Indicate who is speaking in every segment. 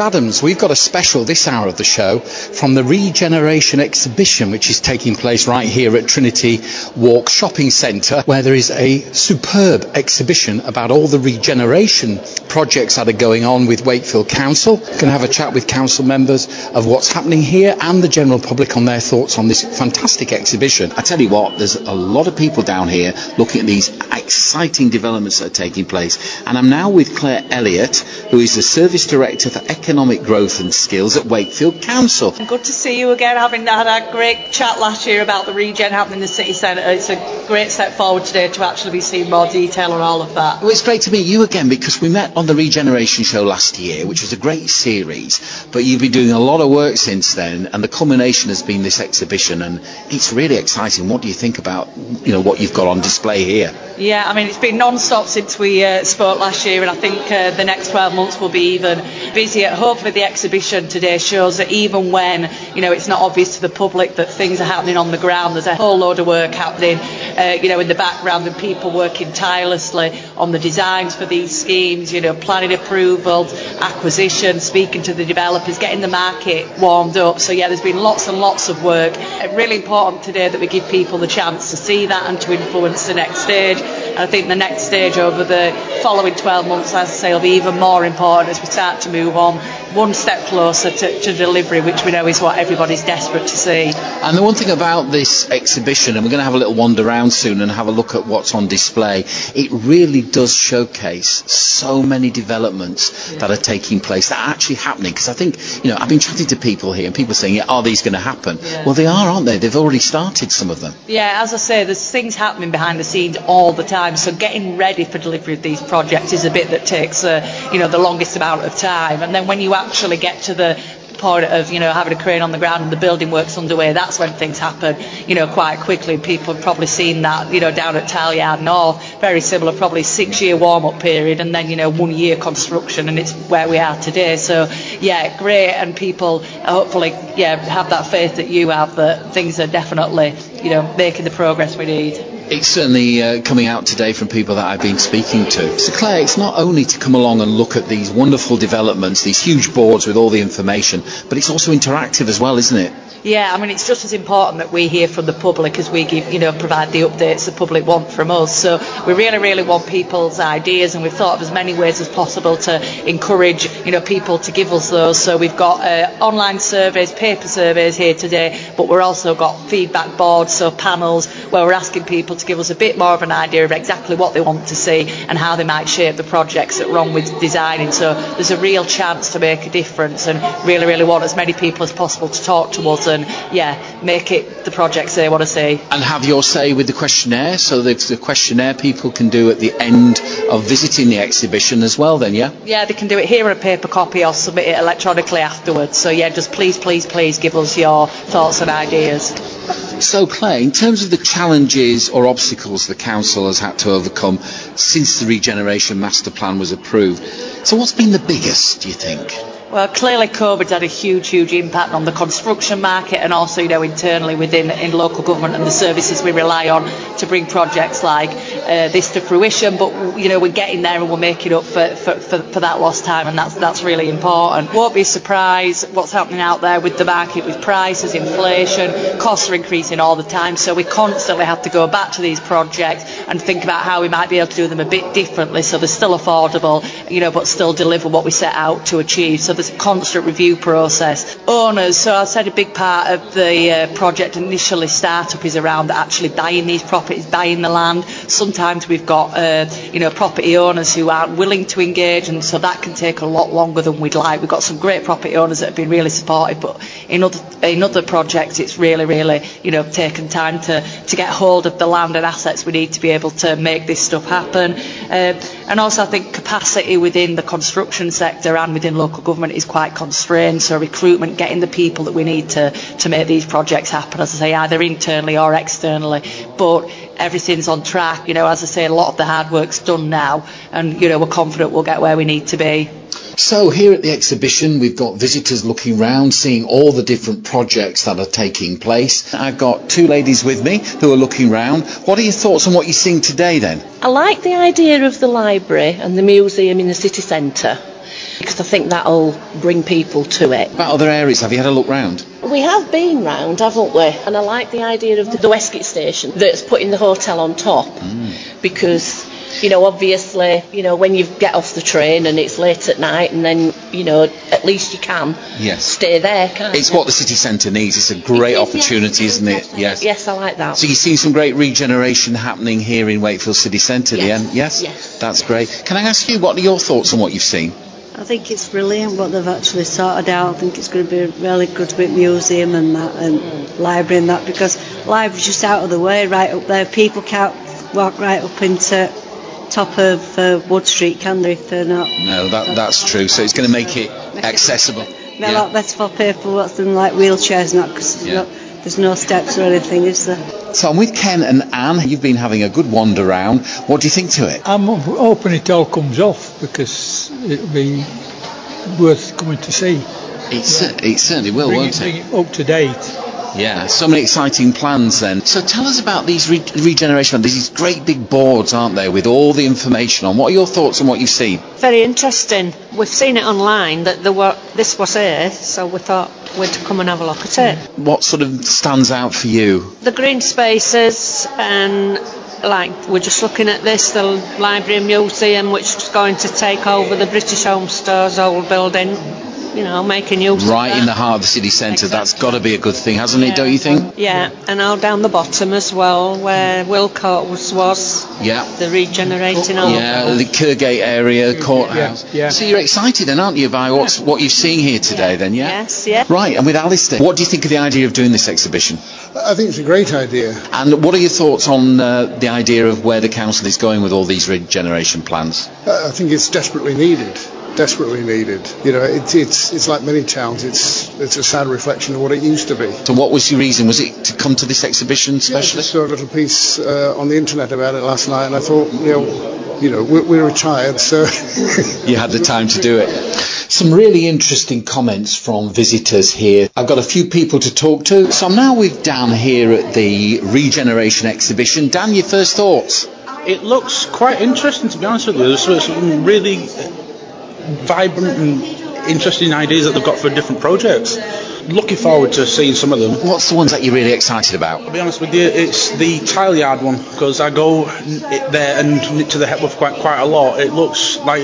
Speaker 1: Dave Adams. We've got a special this hour of the show from the Regeneration exhibition, which is taking place right here at Trinity Walk Shopping Centre, where there is a superb exhibition about all the regeneration projects that are going on with Wakefield Council. Going to have a chat with council members of what's happening here and the general public on their thoughts on this fantastic exhibition. I tell you what, there's a lot of people down here looking at these exciting developments that are taking place, and I'm now with Clare Elliott, who is the Service Director for Economic Growth and Skills at Wakefield Council.
Speaker 2: Good to see you again, having had a great chat last year about the regen happening in the city centre. It's a great step forward today to actually be seeing more detail on all of that.
Speaker 1: Well, it's great to meet you again because we met on the Regeneration Show last year, which was a great series, but you've been doing a lot of work since then, and the culmination has been this exhibition, and it's really exciting. What do you think about, you know, what you've got on display here?
Speaker 2: Yeah, I mean, it's been non-stop since we uh, spoke last year, and I think uh, the next 12 months will be even busier. Hopefully, the exhibition today shows that even when you know it's not obvious to the public that things are happening on the ground, there's a whole load of work happening, uh, you know, in the background, and people working tirelessly on the designs for these schemes. You know, planning approval, acquisition, speaking to the developers, getting the market warmed up. So yeah, there's been lots and lots of work. Really important today that we give people the chance to see that and to influence the next stage. And I think the next stage over the following 12 months, as I say, will be even more important as we start to move on one step closer to, to, delivery, which we know is what everybody's desperate to see.
Speaker 1: And the one thing about this exhibition, and we're going to have a little wander around soon and have a look at what's on display, it really does showcase so many developments yeah. that are taking place that are actually happening. Because I think, you know, I've been chatting to people here and people saying, yeah, are these going to happen? Yeah. Well, they are, aren't they? They've already started some of them.
Speaker 2: Yeah, as I say, there's things happening behind the scenes all the time. So getting ready for delivery of these projects is a bit that takes, uh, you know, the longest amount of time. And then when you actually get to the point of you know having a crane on the ground and the building works underway, that's when things happen, you know, quite quickly. People have probably seen that, you know, down at Tileyard North, very similar, probably six-year warm-up period, and then you know one year construction, and it's where we are today. So yeah, great, and people hopefully yeah have that faith that you have that things are definitely you know making the progress we need.
Speaker 1: It's certainly uh, coming out today from people that I've been speaking to. So, Clare, it's not only to come along and look at these wonderful developments, these huge boards with all the information, but it's also interactive as well, isn't it?
Speaker 2: Yeah, I mean, it's just as important that we hear from the public as we give, you know, provide the updates the public want from us. So we really, really want people's ideas, and we've thought of as many ways as possible to encourage, you know, people to give us those. So we've got uh, online surveys, paper surveys here today, but we're also got feedback boards, so panels where we're asking people to give us a bit more of an idea of exactly what they want to see and how they might shape the projects that we're on with designing. So there's a real chance to make a difference, and really, really want as many people as possible to talk to us and yeah, make it the projects they want to see.
Speaker 1: And have your say with the questionnaire, so that the questionnaire people can do at the end of visiting the exhibition as well. Then yeah.
Speaker 2: Yeah, they can do it here in a paper copy or submit it electronically afterwards. So yeah, just please, please, please give us your thoughts and ideas.
Speaker 1: So, Clay, in terms of the challenges or obstacles the council has had to overcome since the regeneration master plan was approved, so what's been the biggest, do you think?
Speaker 2: Well, clearly COVID's had a huge, huge impact on the construction market and also, you know, internally within in local government and the services we rely on to bring projects like uh, this to fruition. But, you know, we're getting there and we're making up for, for, for, for, that lost time and that's, that's really important. Won't be surprised what's happening out there with the market with prices, inflation, costs are increasing all the time. So we constantly have to go back to these projects and think about how we might be able to do them a bit differently so they're still affordable, you know, but still deliver what we set out to achieve. So there's a constant review process. Owners, so I said a big part of the uh, project initially startup is around actually buying these properties, buying the land. Sometimes we've got, uh, you know, property owners who aren't willing to engage, and so that can take a lot longer than we'd like. We've got some great property owners that have been really supportive, but in other in other projects, it's really, really, you know, taken time to to get hold of the land and assets we need to be able to make this stuff happen. Uh, also, I think capacity within the construction sector and within local government is quite constrained. So recruitment, getting the people that we need to make these projects happen, as I say, either internally or externally. But everything's on track. You know, as I say, a lot of the hard work's done now, and you know, we're confident we'll get where we need to be.
Speaker 1: So here at the exhibition, we've got visitors looking round, seeing all the different projects that are taking place. I've got two ladies with me who are looking round. What are your thoughts on what you're seeing today then?
Speaker 3: I like the idea of the library and the museum in the city centre. because I think that'll bring people to it.
Speaker 1: About other areas, have you had a look round?
Speaker 3: We have been round, haven't we? And I like the idea of the, Westgate station that's putting the hotel on top mm. because you know, obviously, you know, when you get off the train and it's late at night, and then, you know, at least you can
Speaker 1: yes.
Speaker 3: stay there, can't
Speaker 1: It's
Speaker 3: you?
Speaker 1: what the city centre needs. It's a great
Speaker 3: it is,
Speaker 1: opportunity,
Speaker 3: yes,
Speaker 1: isn't it?
Speaker 3: Yes. Yes, I like that.
Speaker 1: So you've seen some great regeneration happening here in Wakefield City Centre,
Speaker 3: yes.
Speaker 1: then? Yes?
Speaker 3: Yes.
Speaker 1: That's great. Can I ask you, what are your thoughts on what you've seen?
Speaker 4: I think it's brilliant what they've actually sorted out. I think it's going to be a really good bit museum and that, and library and that, because library's just out of the way, right up there. People can't walk right up into top of uh, Wood Street, can they, if they're not?
Speaker 1: No, that, that's true. So it's going to make it accessible.
Speaker 4: They're yeah. a lot better for people what's them like wheelchairs not because yeah. there's no steps or anything, is there?
Speaker 1: So I'm with Ken and Anne. You've been having a good wander around. What do you think to it?
Speaker 5: I'm hoping it all comes off because it'll be worth coming to see.
Speaker 1: It's, yeah. it certainly will,
Speaker 5: bring
Speaker 1: won't
Speaker 5: it, it? Bring it up to date.
Speaker 1: Yeah, so many exciting plans then. So tell us about these re- regeneration. These great big boards, aren't they, with all the information on. What are your thoughts on what you've seen?
Speaker 6: Very interesting. We've seen it online that there were this was here, so we thought we'd come and have a look at it. Mm.
Speaker 1: What sort of stands out for you?
Speaker 6: The green spaces and like we're just looking at this, the library and museum, which is going to take over the British Home Store's old building you know, making use
Speaker 1: right in the heart of the city centre. Exactly. That's got to be a good thing, hasn't
Speaker 6: yeah.
Speaker 1: it? Don't you think?
Speaker 6: Yeah, and all down the bottom as well, where Wilko's was.
Speaker 1: Yeah.
Speaker 6: The regenerating.
Speaker 1: Oh, yeah, the Kirkgate area, courthouse.
Speaker 5: Yeah, yeah.
Speaker 1: So you're excited, then, aren't you, by what's what you've seen here today? Then, yeah.
Speaker 6: Yes. Yeah.
Speaker 1: Right, and with Alistair, what do you think of the idea of doing this exhibition?
Speaker 7: I think it's a great idea.
Speaker 1: And what are your thoughts on uh, the idea of where the council is going with all these regeneration plans?
Speaker 7: Uh, I think it's desperately needed desperately needed. You know, it, it's it's like many towns. It's it's a sad reflection of what it used to be.
Speaker 1: So, what was your reason? Was it to come to this exhibition, especially?
Speaker 7: Yeah, I saw a little piece uh, on the internet about it last night, and I thought, you know, you know, we're, we're retired, so
Speaker 1: you had the time to do it. Some really interesting comments from visitors here. I've got a few people to talk to. So I'm now with Dan here at the Regeneration exhibition. Dan, your first thoughts?
Speaker 8: It looks quite interesting, to be honest with you. There's some really vibrant and interesting ideas that they've got for different projects. Looking forward to seeing some of them.
Speaker 1: What's the ones that you're really excited about?
Speaker 8: I'll be honest with you, it's the Tileyard one because I go there and to the Hepworth quite quite a lot. It looks like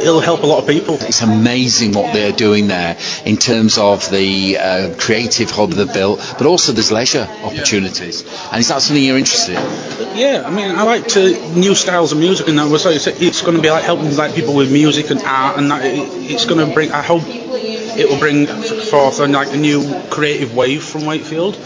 Speaker 8: it'll help a lot of people.
Speaker 1: It's amazing what they're doing there in terms of the uh, creative hub they've built, but also there's leisure opportunities. Yeah. And is that something you're interested in?
Speaker 8: Yeah, I mean, I like to new styles of music, and that was it's, it's going to be like helping like people with music and art, and that it's going to bring. I hope it will bring forth like a new creative wave from Wakefield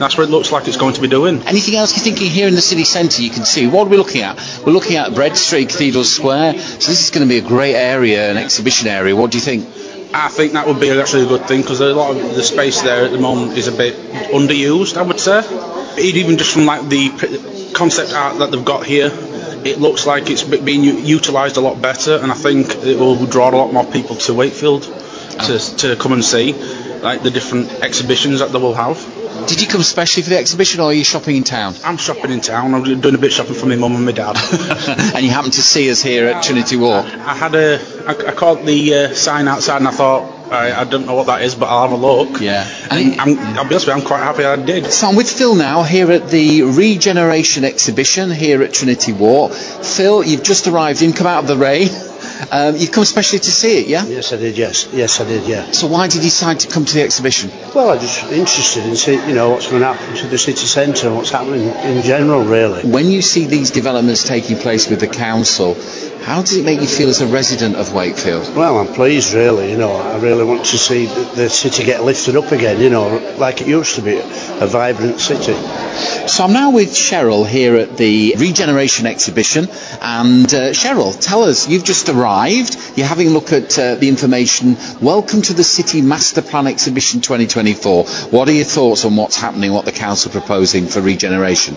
Speaker 8: that's what it looks like it's going to be doing.
Speaker 1: Anything else you're thinking here in the city centre you can see? What are we looking at? We're looking at Bread Street Cathedral Square. So this is going to be a great area, an exhibition area. What do you think?
Speaker 8: I think that would be actually a good thing because a lot of the space there at the moment is a bit underused, I would say. Even just from like the concept art that they've got here, it looks like it's being utilised a lot better, and I think it will draw a lot more people to Wakefield to, oh. to come and see like the different exhibitions that they will have.
Speaker 1: Did you come specially for the exhibition, or are you shopping in town?
Speaker 8: I'm shopping in town. I'm doing a bit of shopping for my mum and my dad.
Speaker 1: and you happened to see us here at Trinity Walk.
Speaker 8: I had a, I, I caught the uh, sign outside, and I thought, I, I, don't know what that is, but I'll have a look.
Speaker 1: Yeah.
Speaker 8: And I'm, I'll be honest with you, I'm quite happy I did.
Speaker 1: So I'm with Phil now here at the Regeneration exhibition here at Trinity Walk. Phil, you've just arrived in, come out of the rain. Um, you've come especially to see it, yeah?
Speaker 9: Yes, I did. Yes, yes, I did. Yeah.
Speaker 1: So why did you decide to come to the exhibition?
Speaker 9: Well, I'm just interested in see, you know, what's going to happen to the city centre and what's happening in general, really.
Speaker 1: When you see these developments taking place with the council, how does it make you feel as a resident of Wakefield?
Speaker 9: Well, I'm pleased, really. You know, I really want to see the, the city get lifted up again. You know, like it used to be, a vibrant city.
Speaker 1: So I'm now with Cheryl here at the Regeneration exhibition, and uh, Cheryl, tell us, you've just arrived. You're having a look at uh, the information. Welcome to the City Master Plan Exhibition 2024. What are your thoughts on what's happening, what the council are proposing for regeneration?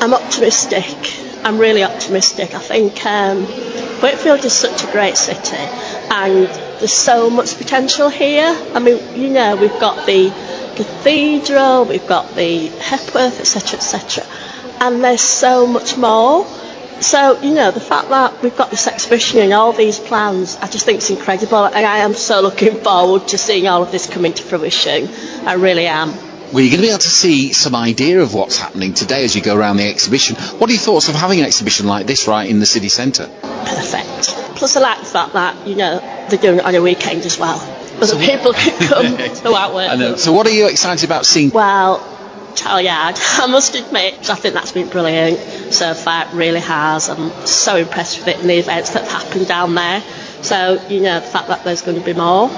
Speaker 3: I'm optimistic. I'm really optimistic. I think um, Wakefield is such a great city and there's so much potential here. I mean, you know, we've got the cathedral, we've got the Hepworth, etc., etc., and there's so much more. So, you know, the fact that we've got this exhibition and all these plans, I just think it's incredible. And I am so looking forward to seeing all of this coming to fruition. I really am.
Speaker 1: Well, you're going to be able to see some idea of what's happening today as you go around the exhibition. What are your thoughts of having an exhibition like this right in the city centre?
Speaker 3: Perfect. Plus, I like the fact that, you know, they're doing it on a weekend as well. Other people can come who aren't working.
Speaker 1: I know. So, what are you excited about seeing?
Speaker 3: Well, Tileyard, I must admit, I think that's been brilliant so far. It really has. I'm so impressed with it and the events that have happened down there. So, you know, the fact that there's going to be more.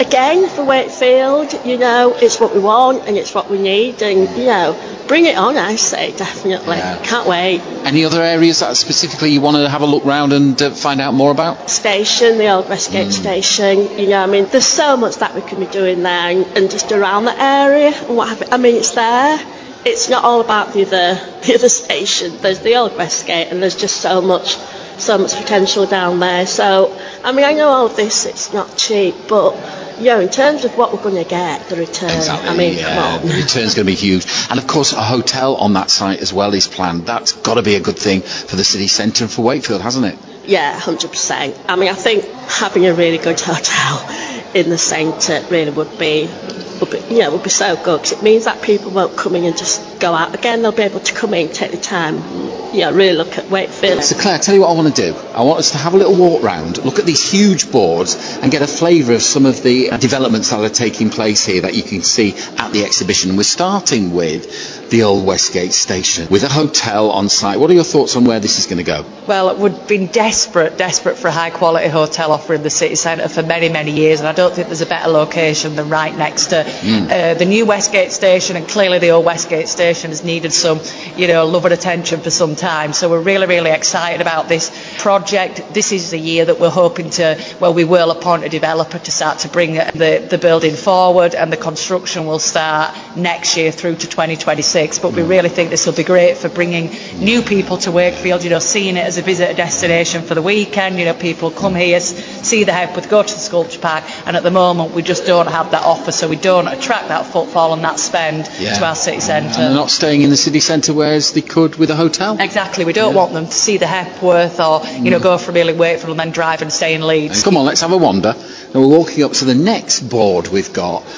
Speaker 3: Again, for Wakefield, you know, it's what we want and it's what we need, and, you know, bring it on, I say, definitely.
Speaker 1: Yeah.
Speaker 3: Can't wait.
Speaker 1: Any other areas that specifically you want to have a look round and uh, find out more about?
Speaker 3: Station, the old Westgate station, you know, I mean, there's so much that we can be doing there and, and just around the area and what have you. I mean, it's there. It's not all about the other, the other station. There's the old Westgate and there's just so much so much potential down there. So, I mean, I know all of this, it's not cheap, but, know, in terms of what we're going to get, the return,
Speaker 1: Exactly.
Speaker 3: I mean,
Speaker 1: yeah,
Speaker 3: come on.
Speaker 1: The return's going to be huge. And of course, a hotel on that site as well is planned. That's got to be a good thing for the city centre and for Wakefield, hasn't it?
Speaker 3: Yeah, 100%. I mean, I think having a really good hotel in the centre really would be, would be, you would be so good because it means that people won't come in and just go out again. They'll be able to come in, take the time, know, really look at Wakefield.
Speaker 1: So Clare, tell you what I want to do. I want us to have a little walk round, look at these huge boards, and get a flavour of some of the developments that are taking place here that you can see at the exhibition. We're starting with the old Westgate station with a hotel on site. What are your thoughts on where this is going to go?
Speaker 2: Well, we've been desperate, desperate for a high quality hotel offer in the city centre for many, many years, and I don't think there's a better location than right next to uh, the new Westgate station. And clearly, the old Westgate station has needed some, you know, love and attention for some time. So we're really, really excited about this project. This is the year that we're hoping to, well, we will appoint a developer to start to bring the, the building forward, and the construction will start next year through to 2026. But we mm. really think this will be great for bringing new people to Wakefield, you know, seeing it as a visitor destination for the weekend. You know, people come here, see the Hepworth, go to the sculpture park, and at the moment we just don't have that offer, so we don't attract that footfall and that spend to our city mm.
Speaker 1: And
Speaker 2: centre.
Speaker 1: they're not staying in the city centre whereas they could with a hotel.
Speaker 2: Exactly, we don't want them to see the Hepworth or, you know, mm. go from Ealing Wakefield and then drive and stay in Leeds.
Speaker 1: Come on, let's have a wander. And we're walking up to the next board we've got.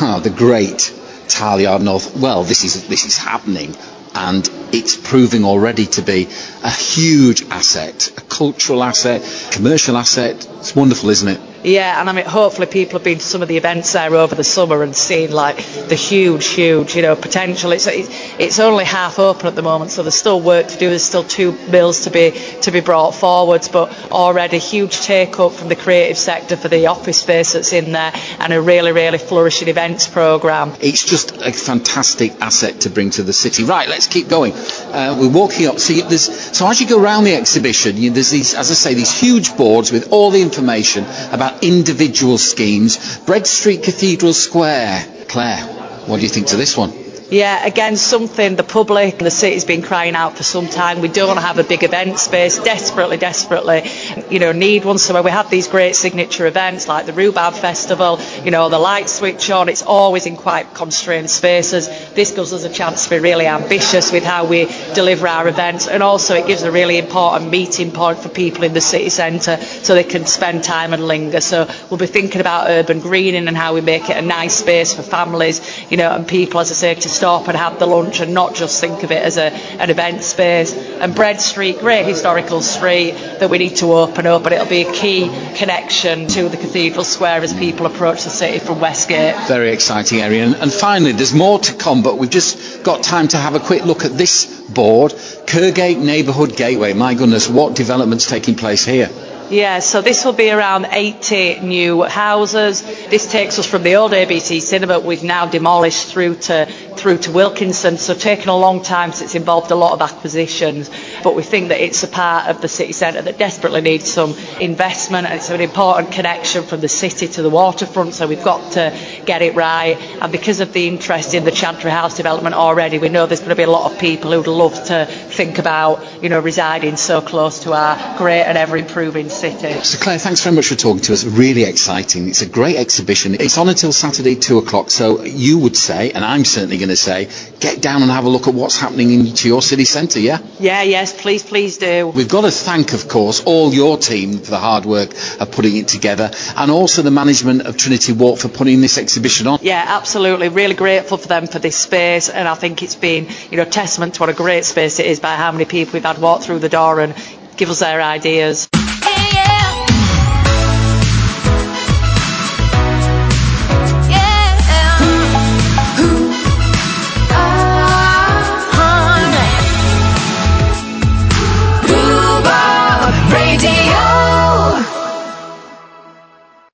Speaker 1: Ah, the great Tileyard North. Well, this is this is happening, and it's proving already to be a huge asset, a cultural asset, commercial asset. It's wonderful, isn't it?
Speaker 2: Yeah, and I mean, hopefully people have been to some of the events there over the summer and seen like the huge, huge, you know, potential. It's it's, only half open at the moment, so there's still work to do. There's still two mills to be to be brought forwards, but already huge take up from the creative sector for the office space that's in there, and a really, really flourishing events program.
Speaker 1: It's just a fantastic asset to bring to the city. Right, let's keep going. Uh, we're walking up. So, you, so as you go around the exhibition, you, there's these, as I say, these huge boards with all the information about individual schemes. Bread Street Cathedral Square. Clare, what do you think to this one?
Speaker 2: Yeah, again, something the public, and the city's been crying out for some time. We don't have a big event space, desperately, desperately, you know, need one. So we have these great signature events like the Rhubarb Festival, you know, the lights switch on, it's always in quite constrained spaces. This gives us a chance to be really ambitious with how we deliver our events, and also it gives a really important meeting point for people in the city centre so they can spend time and linger. So we'll be thinking about urban greening and how we make it a nice space for families, you know, and people, as I say, to stop and have the lunch and not just think of it as a, an event space. And Bread Street, great historical street that we need to open up, and it'll be a key connection to the Cathedral Square as people approach the city from Westgate.
Speaker 1: Very exciting area. And, and finally, there's more to come, but we've just got time to have a quick look at this board. Kirkgate Neighbourhood Gateway. My goodness, what developments taking place here?
Speaker 2: Yeah, so this will be around 80 new houses. This takes us from the old ABC cinema we've now demolished through to through to Wilkinson. So taken a long time since it's involved a lot of acquisitions, but we think that it's a part of the city centre that desperately needs some investment and it's an important connection from the city to the waterfront. So we've got to get it right. And because of the interest in the Chantry House development already, we know there's going to be a lot of people who'd love to think about, you know, residing so close to our great and ever improving city.
Speaker 1: So Clare, thanks very much for talking to us. Really exciting. It's a great exhibition. It's on until Saturday, two o'clock. So you would say, and I'm certainly going to say, get down and have a look at what's happening in to your city centre. Yeah.
Speaker 2: Yeah, yeah, yes, please, please do.
Speaker 1: We've got to thank, of course, all your team for the hard work of putting it together and also the management of Trinity Walk for putting this exhibition on.
Speaker 2: Yeah, absolutely. Really grateful for them for this space, and I think it's been, you know, testament to what a great space it is by how many people we've had walk through the door and give us their ideas.